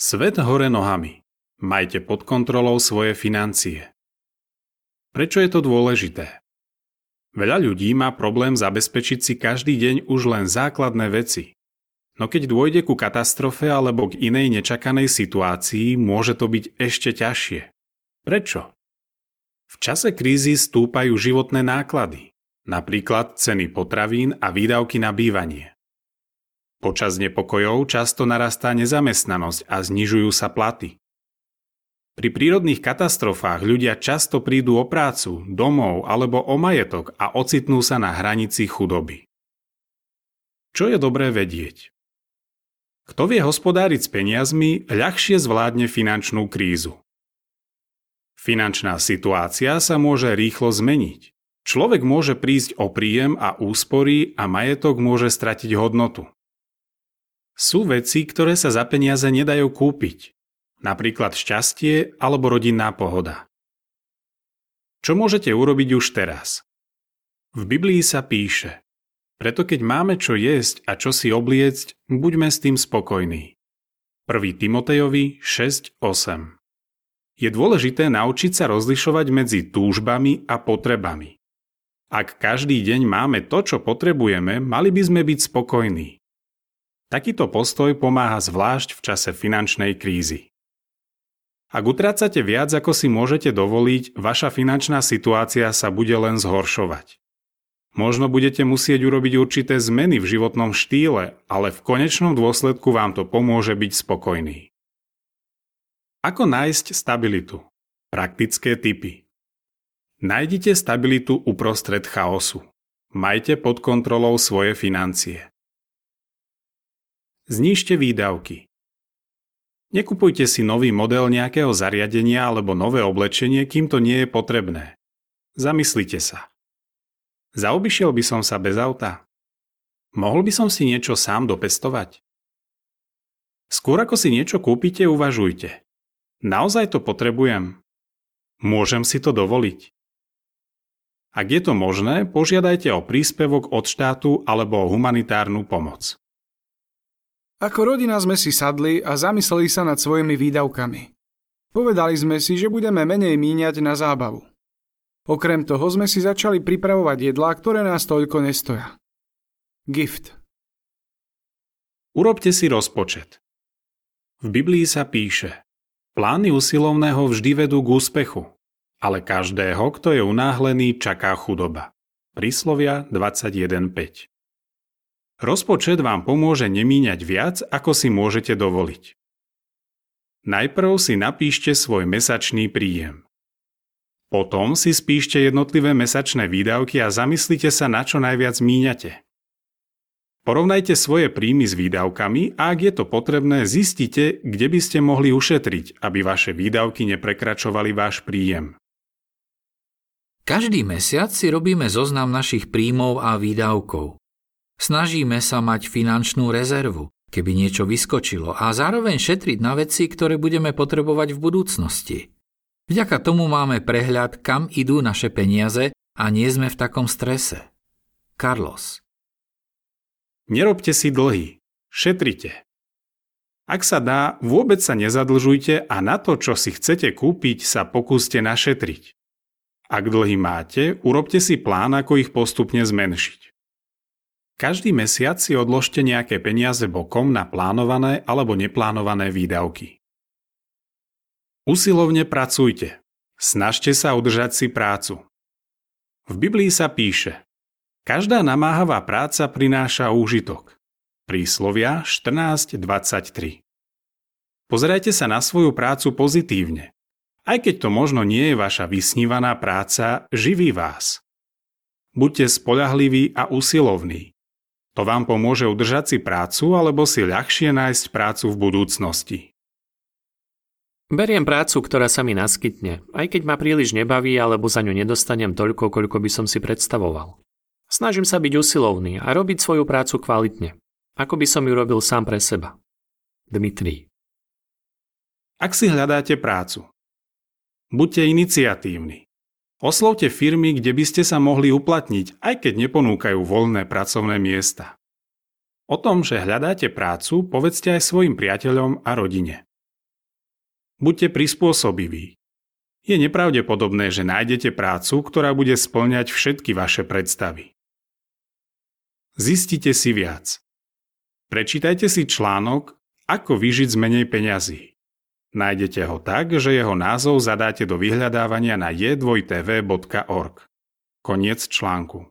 Svet hore nohami. Majte pod kontrolou svoje financie. Prečo je to dôležité? Veľa ľudí má problém zabezpečiť si každý deň už len základné veci. No keď dôjde ku katastrofe alebo k inej nečakanej situácii, môže to byť ešte ťažšie. Prečo? V čase krízy stúpajú životné náklady, napríklad ceny potravín a výdavky na bývanie. Počas nepokojov často narastá nezamestnanosť a znižujú sa platy. Pri prírodných katastrofách ľudia často prídu o prácu, domov alebo o majetok a ocitnú sa na hranici chudoby. Čo je dobré vedieť? Kto vie hospodáriť s peniazmi, ľahšie zvládne finančnú krízu. Finančná situácia sa môže rýchlo zmeniť. Človek môže prísť o príjem a úspory a majetok môže stratiť hodnotu. Sú veci, ktoré sa za peniaze nedajú kúpiť, napríklad šťastie alebo rodinná pohoda. Čo môžete urobiť už teraz? V Biblii sa píše, preto keď máme čo jesť a čo si obliecť, buďme s tým spokojní. 1. Timotejovi 6.8 Je dôležité naučiť sa rozlišovať medzi túžbami a potrebami. Ak každý deň máme to, čo potrebujeme, mali by sme byť spokojní. Takýto postoj pomáha zvlášť v čase finančnej krízy. Ak utrácate viac, ako si môžete dovoliť, vaša finančná situácia sa bude len zhoršovať. Možno budete musieť urobiť určité zmeny v životnom štýle, ale v konečnom dôsledku vám to pomôže byť spokojný. Ako nájsť stabilitu? Praktické typy. Nájdite stabilitu uprostred chaosu. Majte pod kontrolou svoje financie. Znížte výdavky. Nekupujte si nový model nejakého zariadenia alebo nové oblečenie, kým to nie je potrebné. Zamyslite sa. Zaobišiel by som sa bez auta? Mohol by som si niečo sám dopestovať? Skôr ako si niečo kúpite, uvažujte. Naozaj to potrebujem? Môžem si to dovoliť? Ak je to možné, požiadajte o príspevok od štátu alebo o humanitárnu pomoc. Ako rodina sme si sadli a zamysleli sa nad svojimi výdavkami. Povedali sme si, že budeme menej míňať na zábavu. Okrem toho sme si začali pripravovať jedlá, ktoré nás toľko nestoja. Gift. Urobte si rozpočet. V Biblii sa píše Plány usilovného vždy vedú k úspechu, ale každého, kto je unáhlený, čaká chudoba. Príslovia 21.5 Rozpočet vám pomôže nemíňať viac, ako si môžete dovoliť. Najprv si napíšte svoj mesačný príjem. Potom si spíšte jednotlivé mesačné výdavky a zamyslite sa, na čo najviac míňate. Porovnajte svoje príjmy s výdavkami a ak je to potrebné, zistite, kde by ste mohli ušetriť, aby vaše výdavky neprekračovali váš príjem. Každý mesiac si robíme zoznam našich príjmov a výdavkov. Snažíme sa mať finančnú rezervu, keby niečo vyskočilo a zároveň šetriť na veci, ktoré budeme potrebovať v budúcnosti. Vďaka tomu máme prehľad, kam idú naše peniaze a nie sme v takom strese. Carlos Nerobte si dlhy. Šetrite. Ak sa dá, vôbec sa nezadlžujte a na to, čo si chcete kúpiť, sa pokúste našetriť. Ak dlhy máte, urobte si plán, ako ich postupne zmenšiť. Každý mesiac si odložte nejaké peniaze bokom na plánované alebo neplánované výdavky. Usilovne pracujte. Snažte sa udržať si prácu. V Biblii sa píše Každá namáhavá práca prináša úžitok. Príslovia 14.23 Pozerajte sa na svoju prácu pozitívne. Aj keď to možno nie je vaša vysnívaná práca, živí vás. Buďte spolahliví a usilovní. To vám pomôže udržať si prácu alebo si ľahšie nájsť prácu v budúcnosti. Beriem prácu, ktorá sa mi naskytne, aj keď ma príliš nebaví alebo za ňu nedostanem toľko, koľko by som si predstavoval. Snažím sa byť usilovný a robiť svoju prácu kvalitne, ako by som ju robil sám pre seba. Dmitrij. Ak si hľadáte prácu, buďte iniciatívni. Oslovte firmy, kde by ste sa mohli uplatniť, aj keď neponúkajú voľné pracovné miesta. O tom, že hľadáte prácu, povedzte aj svojim priateľom a rodine. Buďte prispôsobiví. Je nepravdepodobné, že nájdete prácu, ktorá bude splňať všetky vaše predstavy. Zistite si viac. Prečítajte si článok Ako vyžiť z menej peňazí. Nájdete ho tak, že jeho názov zadáte do vyhľadávania na j2tv.org. Koniec článku.